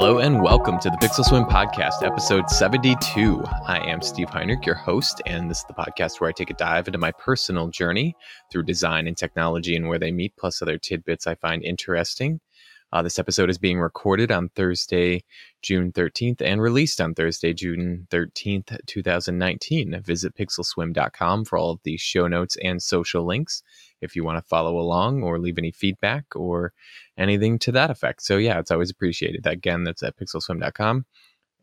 Hello and welcome to the Pixel Swim Podcast, episode 72. I am Steve Heinrich, your host, and this is the podcast where I take a dive into my personal journey through design and technology and where they meet, plus other tidbits I find interesting. Uh, this episode is being recorded on Thursday, June 13th, and released on Thursday, June 13th, 2019. Visit pixelswim.com for all of the show notes and social links if you want to follow along or leave any feedback or anything to that effect. So, yeah, it's always appreciated. Again, that's at pixelswim.com.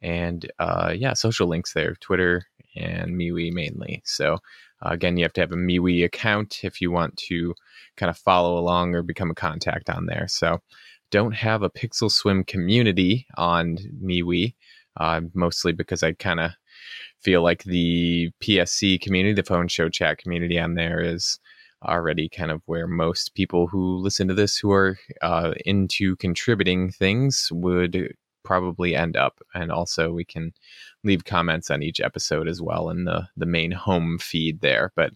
And uh, yeah, social links there Twitter and MeWe mainly. So, uh, again, you have to have a MeWe account if you want to kind of follow along or become a contact on there. So, don't have a Pixel Swim community on MeWe, uh, mostly because I kind of feel like the PSC community, the phone show chat community on there is already kind of where most people who listen to this who are uh, into contributing things would probably end up. And also we can leave comments on each episode as well in the the main home feed there. But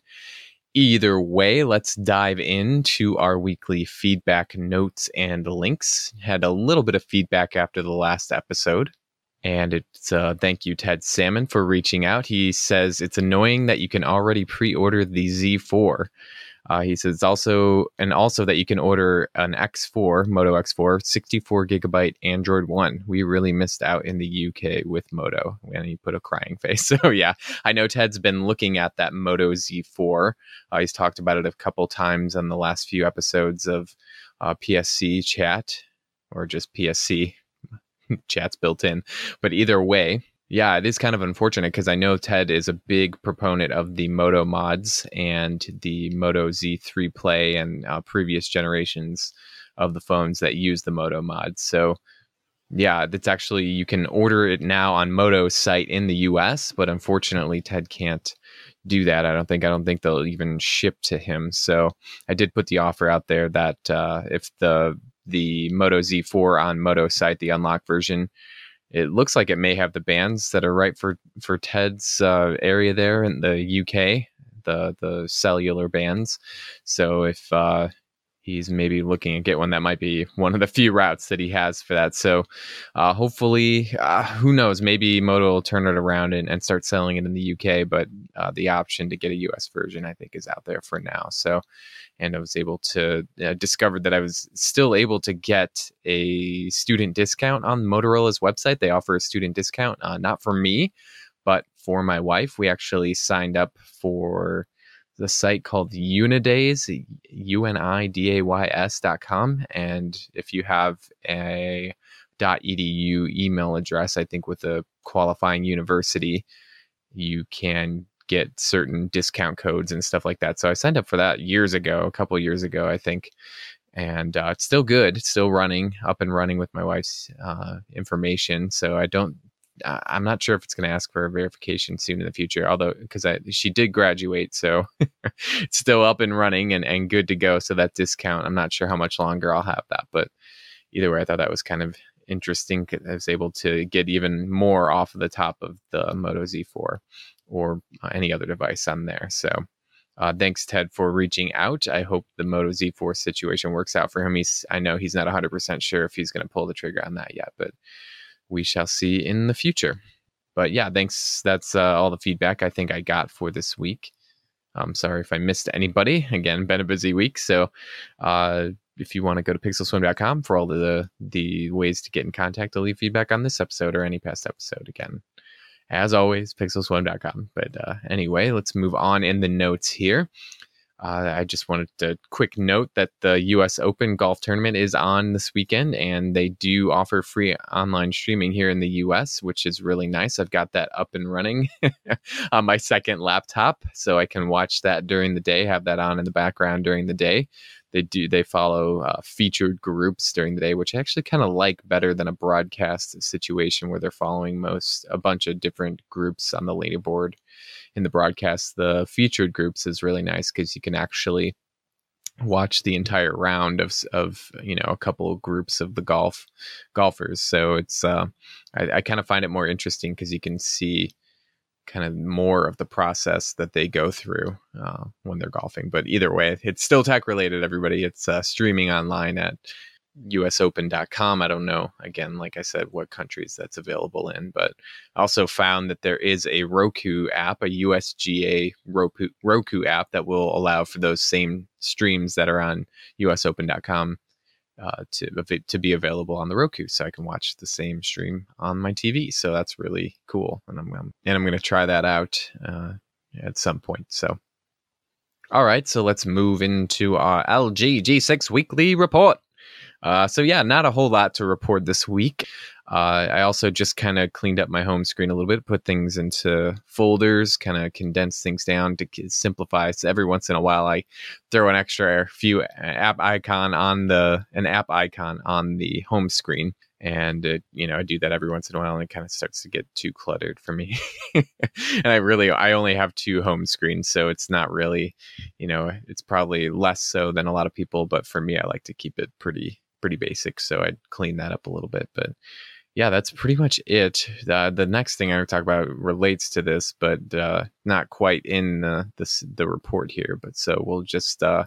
either way let's dive into our weekly feedback notes and links. Had a little bit of feedback after the last episode and it's uh, thank you ted salmon for reaching out. He says it's annoying that you can already pre-order the z4 uh, he says also, and also that you can order an X4, Moto X4, 64 gigabyte Android One. We really missed out in the UK with Moto, and he put a crying face. So yeah, I know Ted's been looking at that Moto Z4. Uh, he's talked about it a couple times on the last few episodes of uh, PSC chat, or just PSC chats built in. But either way, yeah, it is kind of unfortunate because I know Ted is a big proponent of the Moto mods and the Moto Z3 Play and uh, previous generations of the phones that use the Moto mods. So, yeah, that's actually you can order it now on Moto's site in the US, but unfortunately, Ted can't do that. I don't think. I don't think they'll even ship to him. So, I did put the offer out there that uh, if the the Moto Z4 on Moto site, the unlocked version it looks like it may have the bands that are right for for Ted's uh, area there in the UK, the the cellular bands. So if uh, he's maybe looking to get one that might be one of the few routes that he has for that. So uh, hopefully, uh, who knows, maybe Moto will turn it around and, and start selling it in the UK, but uh, the option to get a US version, I think, is out there for now. So, and I was able to uh, discovered that I was still able to get a student discount on Motorola's website. They offer a student discount, uh, not for me, but for my wife. We actually signed up for the site called Unidays, U N I D A Y S dot com. And if you have a .edu email address, I think with a qualifying university, you can get certain discount codes and stuff like that. So I signed up for that years ago, a couple years ago, I think. And uh, it's still good, it's still running, up and running with my wife's uh, information. So I don't I'm not sure if it's going to ask for a verification soon in the future, although because she did graduate, so it's still up and running and, and good to go. So that discount, I'm not sure how much longer I'll have that, but either way, I thought that was kind of interesting. I was able to get even more off of the top of the Moto Z4 or any other device on there. So uh, thanks, Ted, for reaching out. I hope the Moto Z4 situation works out for him. He's, I know he's not 100% sure if he's going to pull the trigger on that yet, but we shall see in the future. But yeah, thanks. That's uh, all the feedback I think I got for this week. I'm sorry if I missed anybody. Again, been a busy week. So uh, if you want to go to pixelswim.com for all the the ways to get in contact to leave feedback on this episode or any past episode, again, as always, pixelswim.com. But uh, anyway, let's move on in the notes here. Uh, I just wanted to quick note that the U.S. Open golf tournament is on this weekend, and they do offer free online streaming here in the U.S., which is really nice. I've got that up and running on my second laptop, so I can watch that during the day, have that on in the background during the day. They do they follow uh, featured groups during the day, which I actually kind of like better than a broadcast situation where they're following most a bunch of different groups on the leaderboard in the broadcast, the featured groups is really nice because you can actually watch the entire round of of you know a couple of groups of the golf golfers. So it's uh, I, I kind of find it more interesting because you can see kind of more of the process that they go through uh, when they're golfing. But either way, it's still tech related. Everybody, it's uh, streaming online at usopen.com. I don't know, again, like I said, what countries that's available in, but also found that there is a Roku app, a USGA Roku, Roku app that will allow for those same streams that are on usopen.com uh, to to be available on the Roku, so I can watch the same stream on my TV. So that's really cool, and I'm, I'm and I'm going to try that out uh, at some point. So, all right, so let's move into our LG G6 weekly report. Uh, so yeah, not a whole lot to report this week. Uh, I also just kind of cleaned up my home screen a little bit, put things into folders, kind of condense things down to simplify. So every once in a while, I throw an extra few app icon on the an app icon on the home screen, and you know I do that every once in a while, and it kind of starts to get too cluttered for me. and I really I only have two home screens, so it's not really, you know, it's probably less so than a lot of people, but for me, I like to keep it pretty pretty basic. So I'd clean that up a little bit, but yeah, that's pretty much it. Uh, the next thing going to talk about relates to this, but uh, not quite in the the report here. But so we'll just uh,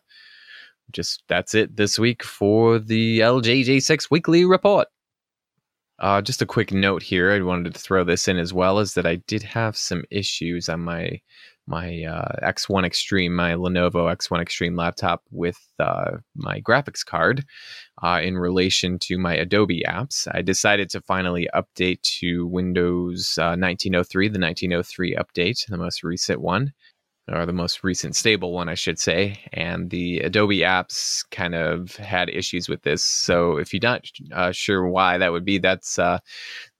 just that's it this week for the LG G6 weekly report. Uh, just a quick note here. I wanted to throw this in as well is that I did have some issues on my my uh, X1 Extreme, my Lenovo X1 Extreme laptop with uh, my graphics card uh, in relation to my Adobe apps. I decided to finally update to Windows 1903, uh, the 1903 update, the most recent one or the most recent stable one, I should say. And the Adobe apps kind of had issues with this. So if you're not uh, sure why that would be, that's uh,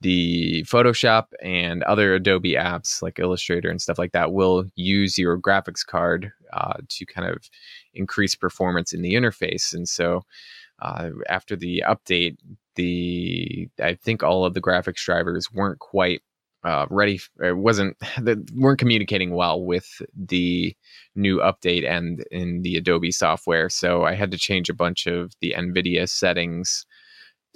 the Photoshop and other Adobe apps like Illustrator and stuff like that will use your graphics card uh, to kind of increase performance in the interface. And so uh, after the update, the I think all of the graphics drivers weren't quite uh, ready it wasn't that weren't communicating well with the new update and in the adobe software so i had to change a bunch of the nvidia settings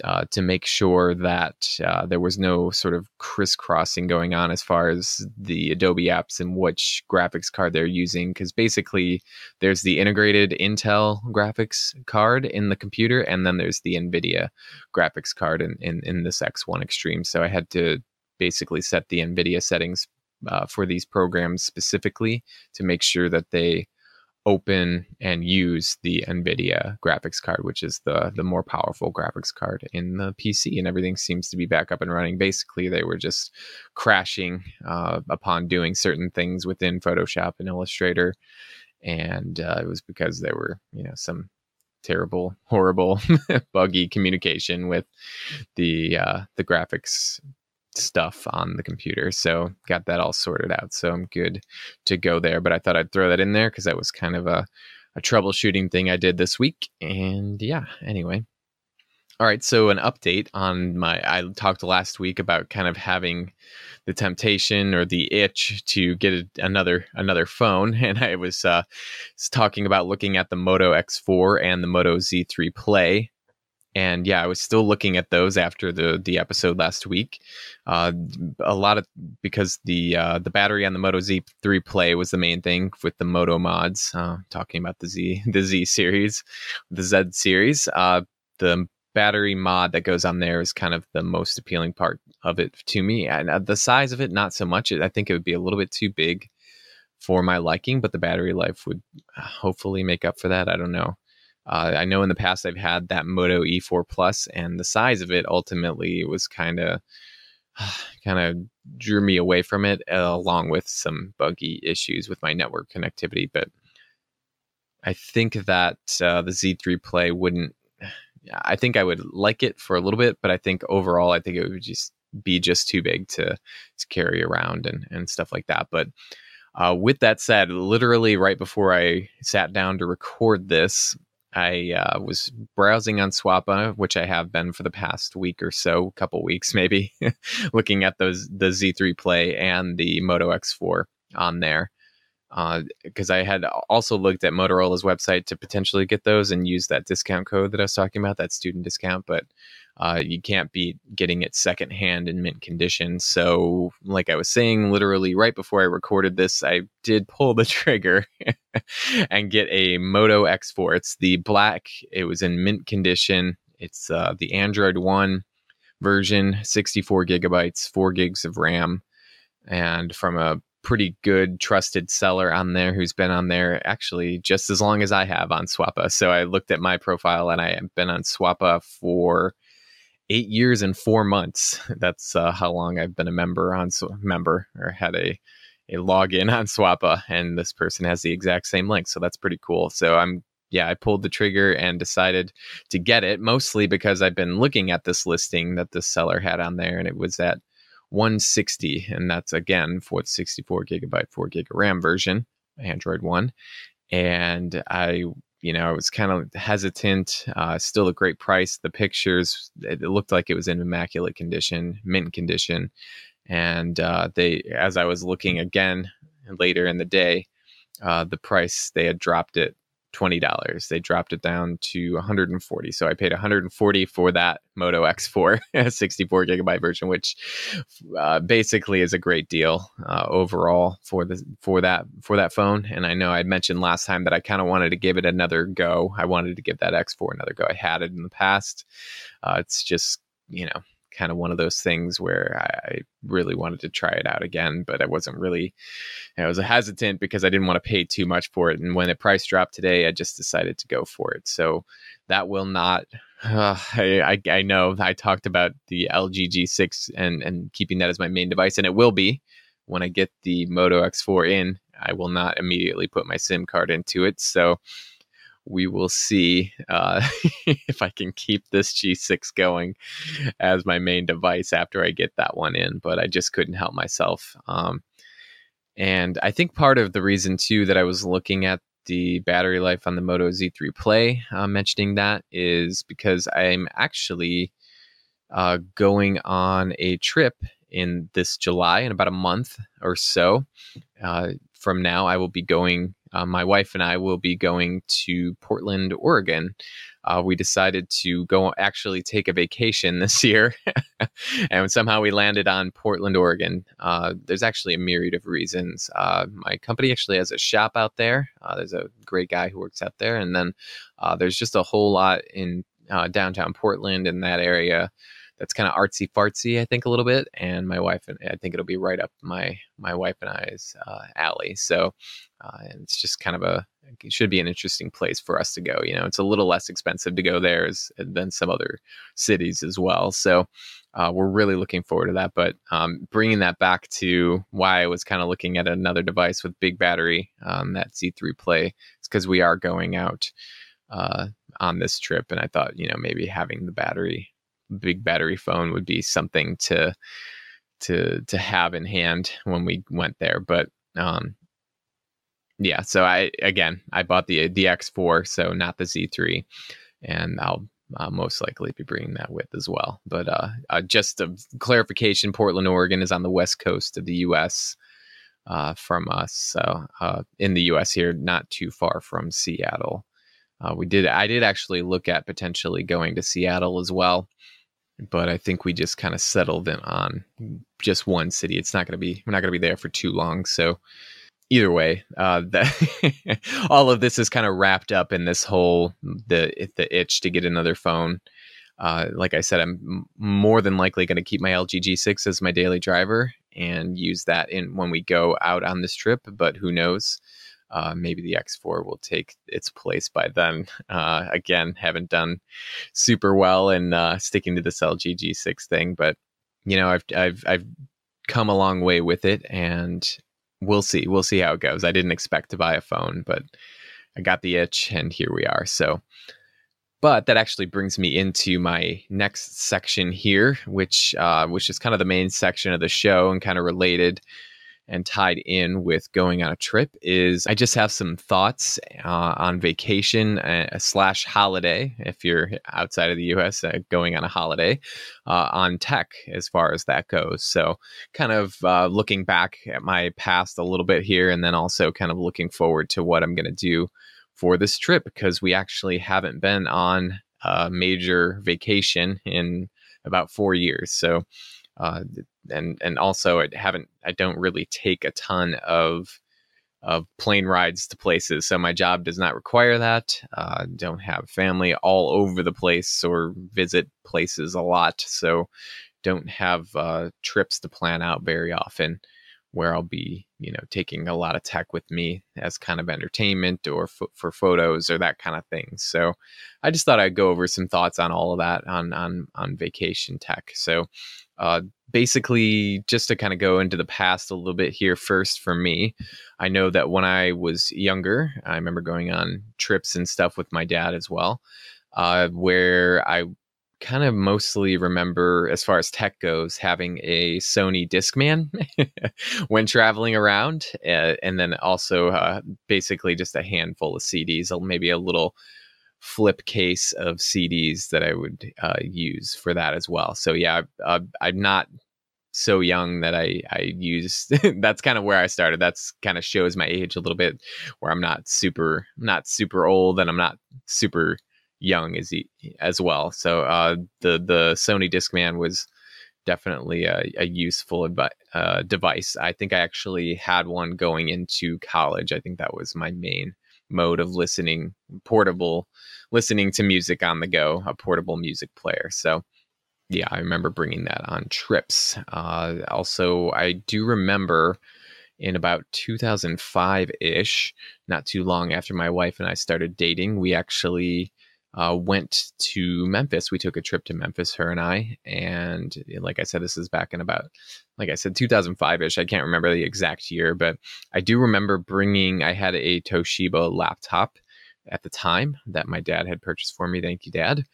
uh, to make sure that uh, there was no sort of crisscrossing going on as far as the Adobe apps and which graphics card they're using. Because basically, there's the integrated Intel graphics card in the computer, and then there's the NVIDIA graphics card in, in, in this X1 Extreme. So I had to basically set the NVIDIA settings uh, for these programs specifically to make sure that they open and use the NVIDIA graphics card, which is the the more powerful graphics card in the PC, and everything seems to be back up and running. Basically, they were just crashing uh, upon doing certain things within Photoshop and Illustrator, and uh, it was because there were you know some terrible, horrible, buggy communication with the uh, the graphics stuff on the computer. So got that all sorted out. So I'm good to go there. But I thought I'd throw that in there because that was kind of a, a troubleshooting thing I did this week. And yeah, anyway. All right, so an update on my I talked last week about kind of having the temptation or the itch to get a, another another phone and I was uh was talking about looking at the Moto X4 and the Moto Z3 Play and yeah, I was still looking at those after the the episode last week. Uh, a lot of because the uh, the battery on the Moto Z3 Play was the main thing with the Moto mods. Uh, talking about the Z the Z series, the Z series. Uh, the battery mod that goes on there is kind of the most appealing part of it to me. And uh, the size of it, not so much. I think it would be a little bit too big for my liking, but the battery life would uh, hopefully make up for that. I don't know. Uh, I know in the past I've had that Moto E4 Plus, and the size of it ultimately was kind of kind of drew me away from it, uh, along with some buggy issues with my network connectivity. But I think that uh, the Z3 Play wouldn't. I think I would like it for a little bit, but I think overall, I think it would just be just too big to, to carry around and, and stuff like that. But uh, with that said, literally right before I sat down to record this, I uh, was browsing on Swappa, which I have been for the past week or so, couple weeks maybe, looking at those the Z3 Play and the Moto X4 on there, because uh, I had also looked at Motorola's website to potentially get those and use that discount code that I was talking about, that student discount, but uh, you can't beat getting it secondhand in mint condition. So, like I was saying, literally right before I recorded this, I did pull the trigger and get a Moto X4. It's the black. It was in mint condition. It's uh, the Android One version, 64 gigabytes, four gigs of RAM, and from a pretty good trusted seller on there who's been on there actually just as long as I have on Swappa. So I looked at my profile and I have been on Swappa for eight years and four months. That's uh, how long I've been a member on member or had a a login on Swappa, and this person has the exact same link. So that's pretty cool. So I'm yeah, I pulled the trigger and decided to get it mostly because I've been looking at this listing that the seller had on there, and it was at 160, and that's again for the 64 gigabyte, 4 gig RAM version, Android One. And I you know, I was kind of hesitant. Uh, still a great price. The pictures, it looked like it was in immaculate condition, mint condition. And uh, they, as I was looking again later in the day, uh, the price they had dropped it $20. They dropped it down to 140. So I paid 140 for that Moto X4 64 gigabyte version, which uh, basically is a great deal uh, overall for the for that for that phone. And I know I mentioned last time that I kind of wanted to give it another go. I wanted to give that X4 another go. I had it in the past. Uh, it's just you know kind of one of those things where I really wanted to try it out again, but I wasn't really, I was hesitant because I didn't want to pay too much for it. And when the price dropped today, I just decided to go for it. So that will not, uh, I, I, I know I talked about the LG G6 and, and keeping that as my main device, and it will be when I get the Moto X4 in. I will not immediately put my SIM card into it. So, we will see uh, if I can keep this G6 going as my main device after I get that one in. But I just couldn't help myself. Um, and I think part of the reason too that I was looking at the battery life on the Moto Z3 Play, uh, mentioning that is because I'm actually uh, going on a trip in this July in about a month or so. Uh, from now, I will be going uh, my wife and I will be going to Portland, Oregon. Uh, we decided to go actually take a vacation this year, and somehow we landed on Portland, Oregon. Uh, there's actually a myriad of reasons. Uh, my company actually has a shop out there. Uh, there's a great guy who works out there, and then uh, there's just a whole lot in downtown Portland in that area that's kind of artsy fartsy, I think a little bit. And my wife and I think it'll be right up my my wife and I's alley. So uh, and it's just kind of a it should be an interesting place for us to go. You know, it's a little less expensive to go there as, than some other cities as well. So uh, we're really looking forward to that. But um, bringing that back to why I was kind of looking at another device with big battery, um, that Z3 Play, it's because we are going out uh, on this trip, and I thought you know maybe having the battery big battery phone would be something to to to have in hand when we went there. But um, yeah, so I again I bought the the X4, so not the Z3, and I'll most likely be bringing that with as well. But uh, uh, just a clarification: Portland, Oregon, is on the west coast of the U.S. Uh, from us, so uh, in the U.S. here, not too far from Seattle. Uh, we did. I did actually look at potentially going to Seattle as well but I think we just kind of settled in on just one city. It's not going to be we're not going to be there for too long. So either way, uh, all of this is kind of wrapped up in this whole the the itch to get another phone. Uh, like I said, I'm more than likely going to keep my LG G6 as my daily driver and use that in when we go out on this trip. But who knows? uh, maybe the X4 will take its place by then. Uh, again, haven't done super well in uh, sticking to this LG G6 thing, but you know, I've I've I've come a long way with it, and we'll see. We'll see how it goes. I didn't expect to buy a phone, but I got the itch, and here we are. So. But that actually brings me into my next section here, which uh, which is kind of the main section of the show and kind of related and tied in with going on a trip is I just have some thoughts uh, on vacation uh, slash holiday if you're outside of the U.S. Uh, going on a holiday uh, on tech as far as that goes. So kind of uh, looking back at my past a little bit here, and then also kind of looking forward to what I'm going to do for this trip because we actually haven't been on a major vacation in about four years. So uh, and and also I haven't I don't really take a ton of of plane rides to places. So my job does not require that. Uh, don't have family all over the place or visit places a lot. So don't have uh, trips to plan out very often where I'll be, you know, taking a lot of tech with me as kind of entertainment or f- for photos or that kind of thing. So I just thought I'd go over some thoughts on all of that on on on vacation tech. So uh, basically, just to kind of go into the past a little bit here first for me, I know that when I was younger, I remember going on trips and stuff with my dad as well, uh, where I kind of mostly remember, as far as tech goes, having a Sony Discman when traveling around, uh, and then also uh, basically just a handful of CDs, maybe a little flip case of CDs that I would uh, use for that as well. So yeah, uh, I'm not so young that I I use that's kind of where I started. That's kind of shows my age a little bit, where I'm not super not super old and I'm not super young as he, as well. So uh, the the Sony Discman was definitely a, a useful advi- uh, device. I think I actually had one going into college. I think that was my main mode of listening, portable listening to music on the go, a portable music player. So yeah, I remember bringing that on trips. Uh, also, I do remember in about 2005 ish, not too long after my wife and I started dating, we actually uh, went to Memphis. We took a trip to Memphis, her and I. And like I said, this is back in about, like I said, 2005 ish. I can't remember the exact year, but I do remember bringing, I had a Toshiba laptop at the time that my dad had purchased for me. Thank you, Dad.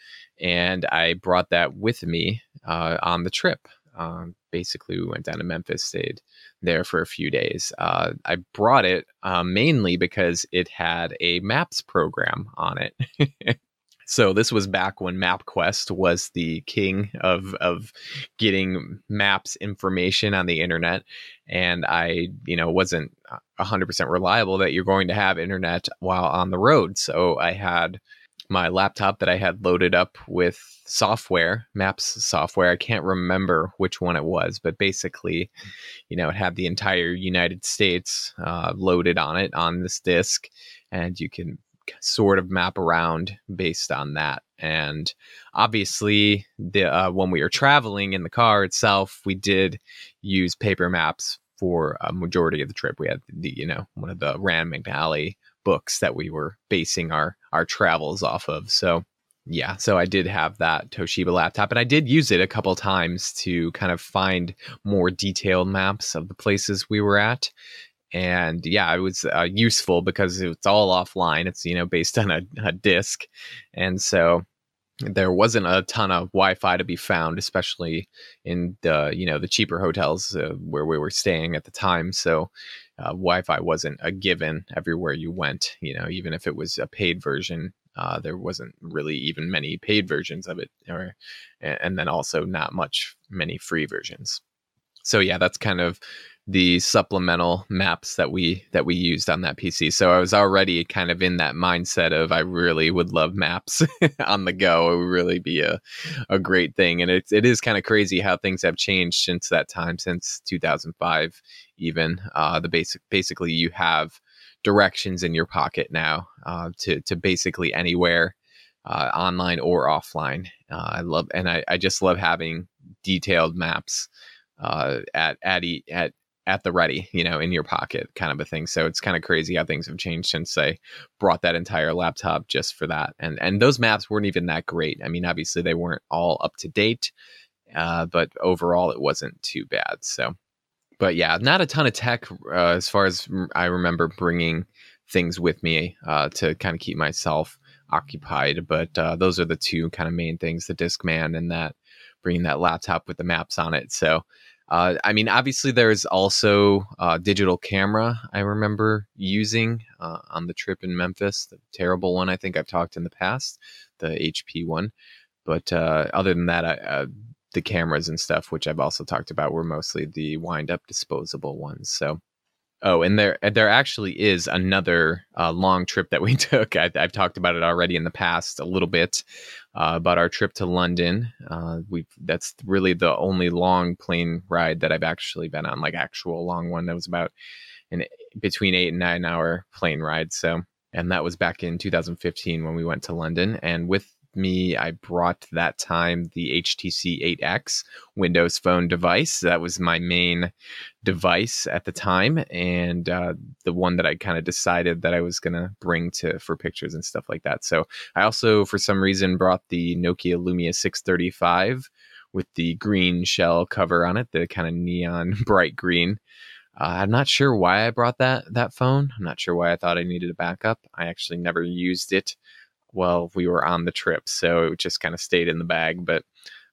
And I brought that with me uh, on the trip. Um, basically, we went down to Memphis, stayed there for a few days. Uh, I brought it uh, mainly because it had a maps program on it. So this was back when MapQuest was the king of of getting maps information on the internet, and I, you know, wasn't hundred percent reliable that you're going to have internet while on the road. So I had my laptop that I had loaded up with software, maps software. I can't remember which one it was, but basically, you know, it had the entire United States uh, loaded on it on this disk, and you can sort of map around based on that. And obviously, the uh, when we were traveling in the car itself, we did use paper maps for a majority of the trip. We had the you know one of the Rand McNally books that we were basing our our travels off of. So yeah, so I did have that Toshiba laptop, and I did use it a couple times to kind of find more detailed maps of the places we were at and yeah, it was uh, useful because it's all offline. It's you know based on a, a disk, and so there wasn't a ton of Wi-Fi to be found, especially in the you know the cheaper hotels uh, where we were staying at the time. So uh, Wi-Fi wasn't a given everywhere you went. You know, even if it was a paid version, uh, there wasn't really even many paid versions of it, or and then also not much many free versions. So yeah, that's kind of the supplemental maps that we that we used on that PC. So I was already kind of in that mindset of I really would love maps on the go. It would really be a, a great thing. And it's it is kind of crazy how things have changed since that time, since 2005 even. Uh, the basic basically you have directions in your pocket now uh, to to basically anywhere. Uh, online or offline. Uh, I love, and I, I just love having detailed maps uh, at at at at the ready, you know, in your pocket kind of a thing. So it's kind of crazy how things have changed since I brought that entire laptop just for that. And and those maps weren't even that great. I mean, obviously they weren't all up to date, uh, but overall it wasn't too bad. So, but yeah, not a ton of tech uh, as far as I remember bringing things with me uh, to kind of keep myself occupied. But uh, those are the two kind of main things: the Discman and that bringing that laptop with the maps on it. So uh, I mean, obviously, there's also a digital camera I remember using uh, on the trip in Memphis, the terrible one I think I've talked in the past, the HP one. But uh, other than that, I, uh, the cameras and stuff, which I've also talked about, were mostly the wind up disposable ones. So Oh, and there there actually is another uh, long trip that we took. I, have talked about it already in the past a little bit uh, about our trip to London. Uh, we that's really the only long plane ride that I've actually been on, like actual long one. That was about an between eight and nine hour plane ride. So, and that was back in 2015 when we went to London. And with me, I brought that time the HTC 8X Windows Phone device. That was my main device at the time, and uh, the one that I kind of decided that I was gonna bring to for pictures and stuff like that. So I also, for some reason, brought the Nokia Lumia 635 with the green shell cover on it, the kind of neon bright green. Uh, I'm not sure why I brought that that phone. I'm not sure why I thought I needed a backup. I actually never used it while we were on the trip, so it just kind of stayed in the bag. But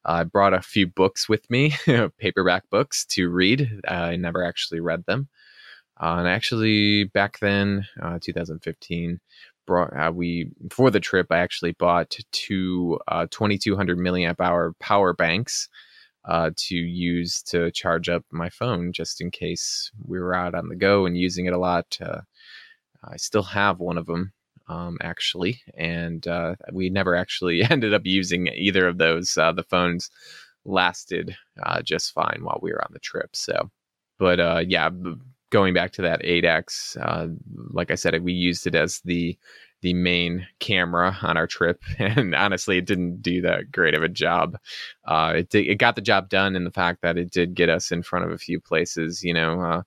I brought a few books with me, paperback books to read. Uh, I never actually read them. Uh, and actually, back then, uh, 2015, brought uh, we for the trip. I actually bought two uh, 2200 milliamp hour power banks uh, to use to charge up my phone just in case we were out on the go and using it a lot. Uh, I still have one of them um, actually, and uh, we never actually ended up using either of those. Uh, the phones lasted uh, just fine while we were on the trip. So, but uh, yeah, going back to that 8x, like I said, we used it as the the main camera on our trip, and honestly, it didn't do that great of a job. Uh, it it got the job done in the fact that it did get us in front of a few places. You know, uh,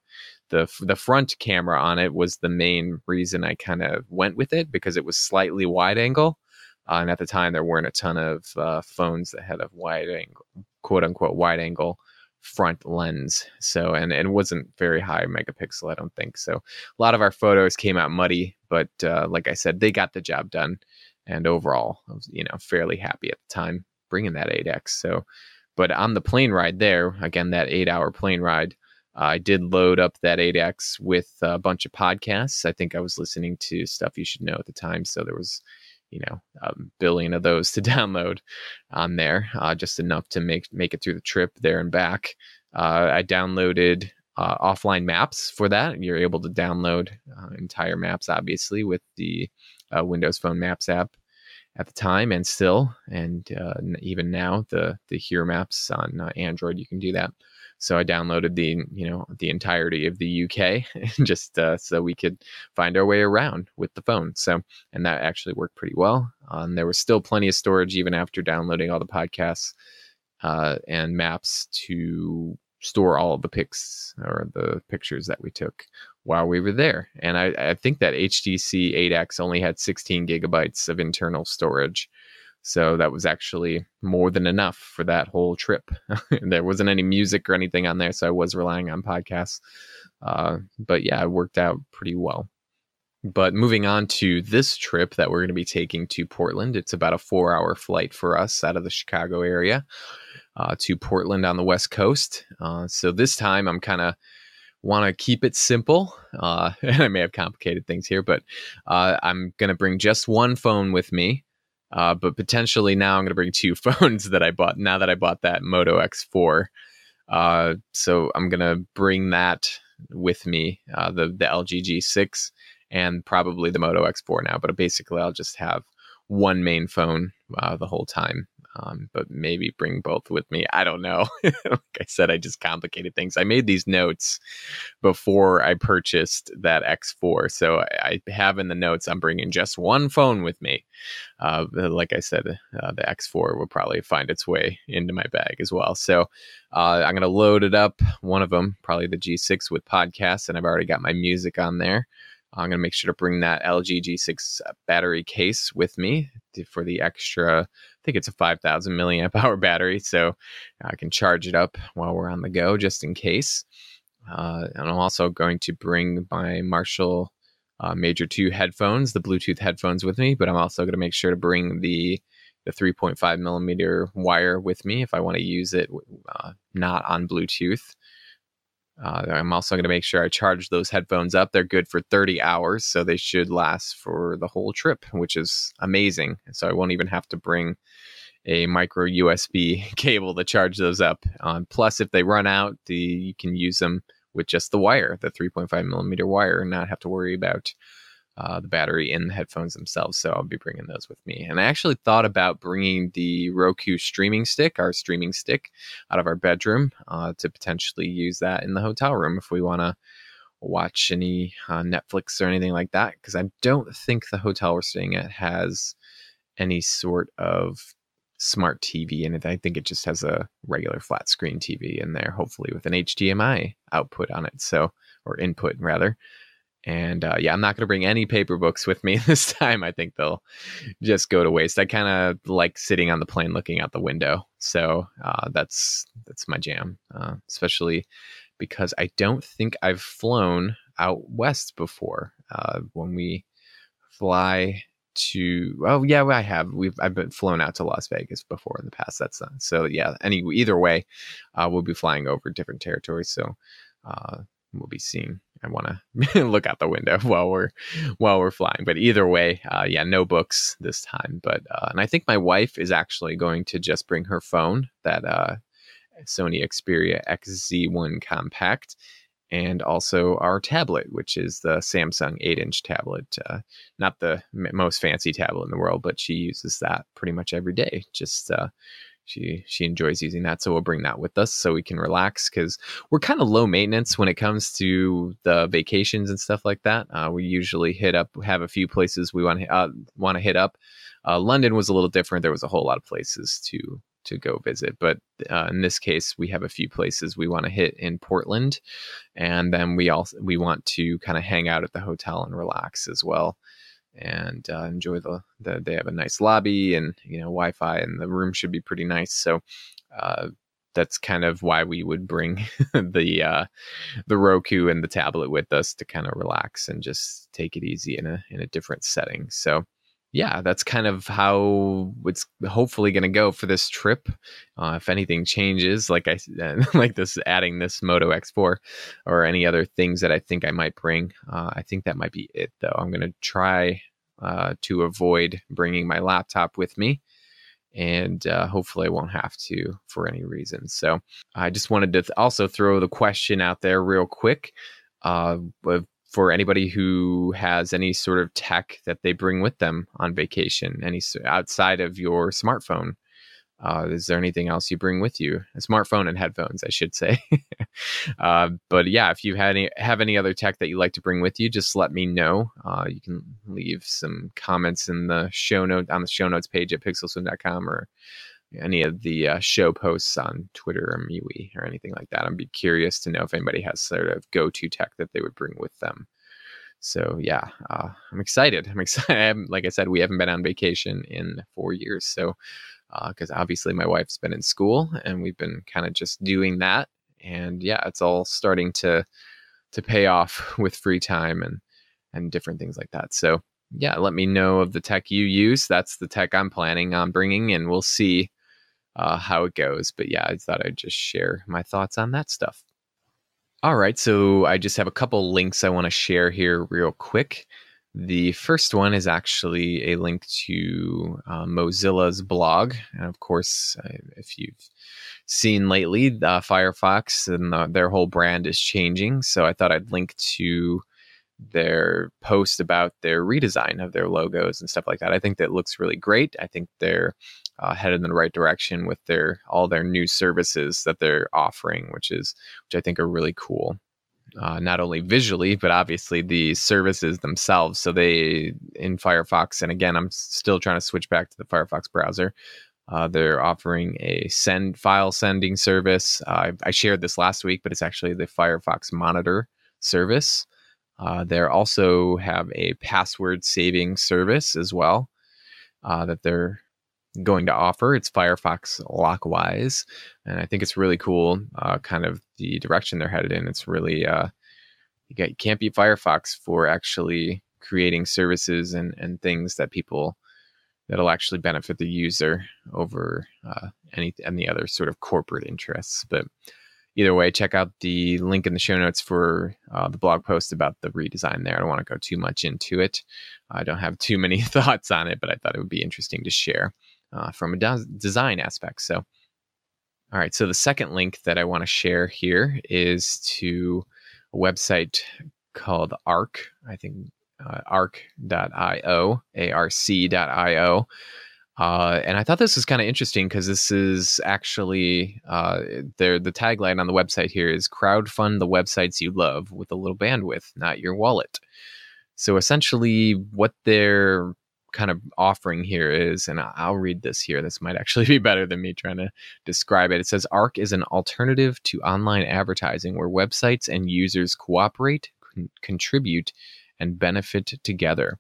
the the front camera on it was the main reason I kind of went with it because it was slightly wide angle, uh, and at the time there weren't a ton of uh, phones that had a wide angle, quote unquote, wide angle front lens. So, and, it wasn't very high megapixel, I don't think. So, a lot of our photos came out muddy, but uh, like I said, they got the job done. And overall, I was, you know, fairly happy at the time bringing that 8X. So, but on the plane ride there, again, that eight hour plane ride, I did load up that 8X with a bunch of podcasts. I think I was listening to stuff you should know at the time. So there was you know a billion of those to download on there, uh, just enough to make make it through the trip there and back. Uh, I downloaded uh, offline maps for that. You're able to download uh, entire maps, obviously, with the uh, Windows Phone Maps app at the time, and still, and uh, even now, the the Here Maps on Android, you can do that. So I downloaded the you know the entirety of the UK just uh, so we could find our way around with the phone. So and that actually worked pretty well. Um, there was still plenty of storage even after downloading all the podcasts uh, and maps to store all of the pics or the pictures that we took while we were there. And I, I think that HTC 8X only had 16 gigabytes of internal storage. So that was actually more than enough for that whole trip. there wasn't any music or anything on there, so I was relying on podcasts. Uh, but yeah, it worked out pretty well. But moving on to this trip that we're going to be taking to Portland, it's about a four hour flight for us out of the Chicago area uh, to Portland on the West Coast. Uh, so this time I'm kind of want to keep it simple. Uh, and I may have complicated things here, but uh, I'm going to bring just one phone with me. Uh, but potentially now I'm going to bring two phones that I bought now that I bought that Moto X4. Uh, so I'm going to bring that with me, uh, the, the LG G6 and probably the Moto X4 now. But basically, I'll just have one main phone uh, the whole time um, but maybe bring both with me. I don't know. like I said, I just complicated things. I made these notes before I purchased that X4. So I, I have in the notes, I'm bringing just one phone with me. Uh, like I said, uh, the X4 will probably find its way into my bag as well. So uh, I'm going to load it up, one of them, probably the G6 with podcasts, and I've already got my music on there. I'm going to make sure to bring that LG G6 battery case with me for the extra, think it's a 5000 milliamp hour battery. So I can charge it up while we're on the go just in case. Uh, and I'm also going to bring my Marshall uh, Major 2 headphones, the Bluetooth headphones with me, but I'm also going to make sure to bring the the 3.5 millimeter wire with me if I want to use it uh, not on Bluetooth. Uh, I'm also going to make sure I charge those headphones up. They're good for 30 hours, so they should last for the whole trip, which is amazing. So I won't even have to bring a micro USB cable to charge those up. Um, plus, if they run out, the, you can use them with just the wire, the 3.5 millimeter wire, and not have to worry about uh, the battery in the headphones themselves. So I'll be bringing those with me. And I actually thought about bringing the Roku streaming stick, our streaming stick, out of our bedroom uh, to potentially use that in the hotel room if we want to watch any uh, Netflix or anything like that because I don't think the hotel we're staying at has any sort of smart TV in it. I think it just has a regular flat screen TV in there, hopefully with an HDMI output on it. So, or input rather. And uh, yeah, I'm not going to bring any paper books with me this time. I think they'll just go to waste. I kind of like sitting on the plane looking out the window, so uh, that's that's my jam. Uh, especially because I don't think I've flown out west before. Uh, when we fly to, oh yeah, I have. We've I've been flown out to Las Vegas before in the past. That's not, so yeah. Any either way, uh, we'll be flying over different territories. So uh, we'll be seeing. I want to look out the window while we're while we're flying. But either way, uh, yeah, no books this time. But uh, and I think my wife is actually going to just bring her phone, that uh, Sony Xperia XZ1 Compact, and also our tablet, which is the Samsung 8-inch tablet. Uh, not the m- most fancy tablet in the world, but she uses that pretty much every day. Just uh, she she enjoys using that so we'll bring that with us so we can relax because we're kind of low maintenance when it comes to the vacations and stuff like that. Uh, we usually hit up have a few places we want to uh, want to hit up. Uh, london was a little different. There was a whole lot of places to to go visit but uh, in this case we have a few places we want to hit in portland and then we also we want to kind of hang out at the hotel and relax as well and uh, enjoy the, the they have a nice lobby and you know wi-fi and the room should be pretty nice so uh, that's kind of why we would bring the uh, the Roku and the tablet with us to kind of relax and just take it easy in a in a different setting. So yeah, that's kind of how it's hopefully going to go for this trip. Uh, if anything changes, like I like this, adding this Moto X4 or any other things that I think I might bring, uh, I think that might be it. Though I'm going to try uh, to avoid bringing my laptop with me, and uh, hopefully I won't have to for any reason. So I just wanted to th- also throw the question out there real quick. Uh, for anybody who has any sort of tech that they bring with them on vacation, any outside of your smartphone. Uh, is there anything else you bring with you? A smartphone and headphones, I should say. uh, but yeah, if you have any have any other tech that you like to bring with you, just let me know. Uh, you can leave some comments in the show note on the show notes page at pixelswim.com or any of the uh, show posts on Twitter or MeWe or anything like that. I'd be curious to know if anybody has sort of go to tech that they would bring with them. So yeah, uh, I'm excited. I'm excited. like I said, we haven't been on vacation in four years, so because uh, obviously my wife's been in school and we've been kind of just doing that, and yeah, it's all starting to to pay off with free time and and different things like that. So yeah, let me know of the tech you use. That's the tech I'm planning on bringing, and we'll see uh, how it goes. But yeah, I thought I'd just share my thoughts on that stuff. All right, so I just have a couple links I want to share here real quick. The first one is actually a link to uh, Mozilla's blog. And of course, if you've seen lately, uh, Firefox and the, their whole brand is changing. So I thought I'd link to their post about their redesign of their logos and stuff like that. I think that looks really great. I think they're uh, headed in the right direction with their all their new services that they're offering, which is which I think are really cool. Uh, not only visually, but obviously the services themselves. So they in Firefox, and again, I'm still trying to switch back to the Firefox browser. Uh, they're offering a send file sending service. Uh, I, I, shared this last week, but it's actually the Firefox Monitor service. Uh, they also have a password saving service as well uh, that they're going to offer. It's Firefox Lockwise, and I think it's really cool. Uh, kind of the direction they're headed in. It's really uh, you, can't beat Firefox for actually creating services and and things that people that'll actually benefit the user over uh, any any other sort of corporate interests. But either way, check out the link in the show notes for uh, the blog post about the redesign there. I don't want to go too much into it. I don't have too many thoughts on it, but I thought it would be interesting to share uh, from a de- design aspect. So, all right. So the second link that I want to share here is to a website called Arc. I think uh, arc.io, arc.io. Uh, and I thought this was kind of interesting because this is actually uh, the tagline on the website here is crowdfund the websites you love with a little bandwidth, not your wallet. So essentially, what they're kind of offering here is, and I'll read this here. This might actually be better than me trying to describe it. It says ARC is an alternative to online advertising where websites and users cooperate, con- contribute, and benefit together.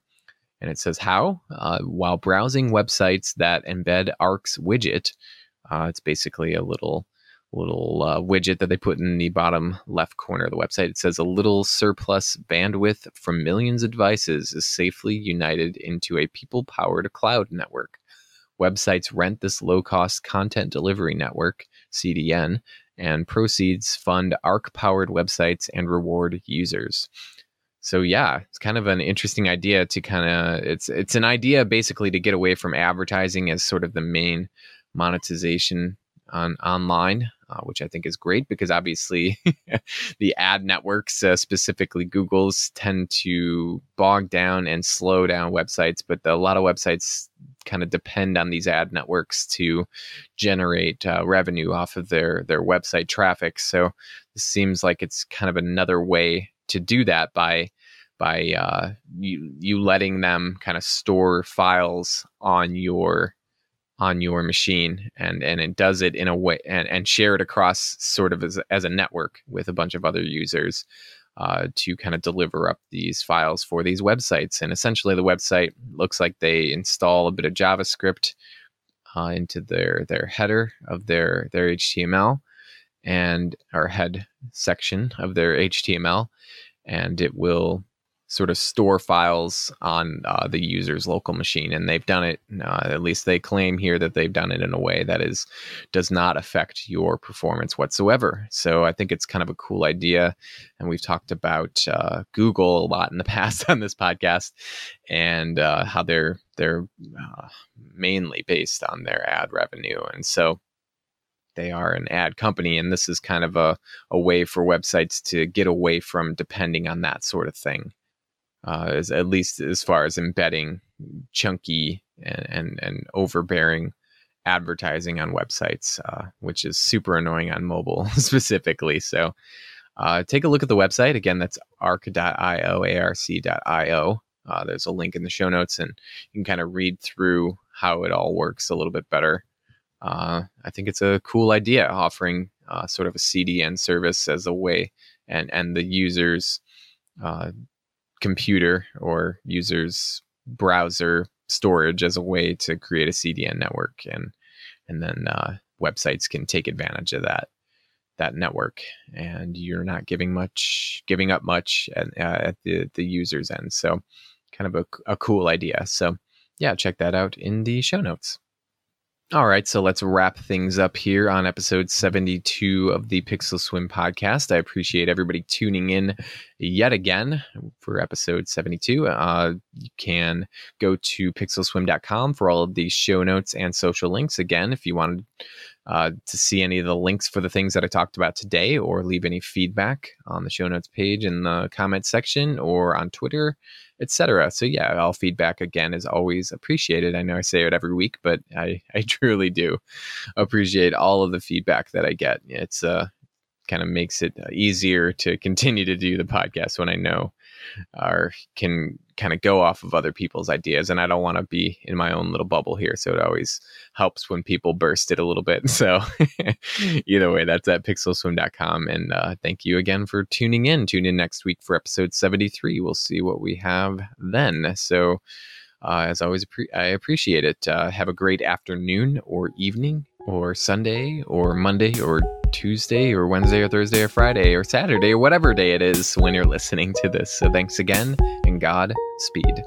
And it says how? Uh, while browsing websites that embed ARC's widget, uh, it's basically a little little uh, widget that they put in the bottom left corner of the website. It says a little surplus bandwidth from millions of devices is safely united into a people powered cloud network. Websites rent this low cost content delivery network, CDN, and proceeds fund ARC powered websites and reward users so yeah, it's kind of an interesting idea to kind of it's it's an idea basically to get away from advertising as sort of the main monetization on online, uh, which I think is great because obviously the ad networks, uh, specifically Google's, tend to bog down and slow down websites, but a lot of websites kind of depend on these ad networks to generate uh, revenue off of their their website traffic. So this seems like it's kind of another way to do that by by uh, you you letting them kind of store files on your on your machine and and it does it in a way and, and share it across sort of as, as a network with a bunch of other users uh, to kind of deliver up these files for these websites. And essentially the website looks like they install a bit of javascript uh, into their their header of their their html and our head section of their html and it will sort of store files on uh, the user's local machine and they've done it uh, at least they claim here that they've done it in a way that is does not affect your performance whatsoever. So i think it's kind of a cool idea and we've talked about uh, google a lot in the past on this podcast and uh, how they're they're uh, mainly based on their ad revenue and so they are an ad company and this is kind of a, a way for websites to get away from depending on that sort of thing uh, as, at least as far as embedding chunky and, and, and overbearing advertising on websites, uh, which is super annoying on mobile specifically. So uh, take a look at the website. Again, that's arc.io, arc.io. Uh, there's a link in the show notes, and you can kind of read through how it all works a little bit better. Uh, I think it's a cool idea offering uh, sort of a CDN service as a way, and and the users uh, computer or users browser storage as a way to create a CDN network and and then uh, websites can take advantage of that that network. And you're not giving much giving up much at, uh, at the the user's end. So kind of a, a cool idea. So yeah check that out in the show notes. All right, so let's wrap things up here on episode 72 of the Pixel Swim podcast. I appreciate everybody tuning in yet again for episode 72. Uh, you can go to pixelswim.com for all of the show notes and social links. Again, if you wanted uh, to see any of the links for the things that I talked about today or leave any feedback on the show notes page in the comment section or on Twitter, etc. So yeah, all feedback again is always appreciated. I know I say it every week, but I I truly do appreciate all of the feedback that I get. It's uh kind of makes it easier to continue to do the podcast when I know or can kind of go off of other people's ideas and i don't want to be in my own little bubble here so it always helps when people burst it a little bit so either way that's at pixelswim.com and uh, thank you again for tuning in. Tune in next week for episode 73 we'll see what we have then. So uh, as always i appreciate it. Uh, have a great afternoon or evening or sunday or monday or Tuesday or Wednesday or Thursday or Friday or Saturday or whatever day it is when you're listening to this. So thanks again and God speed.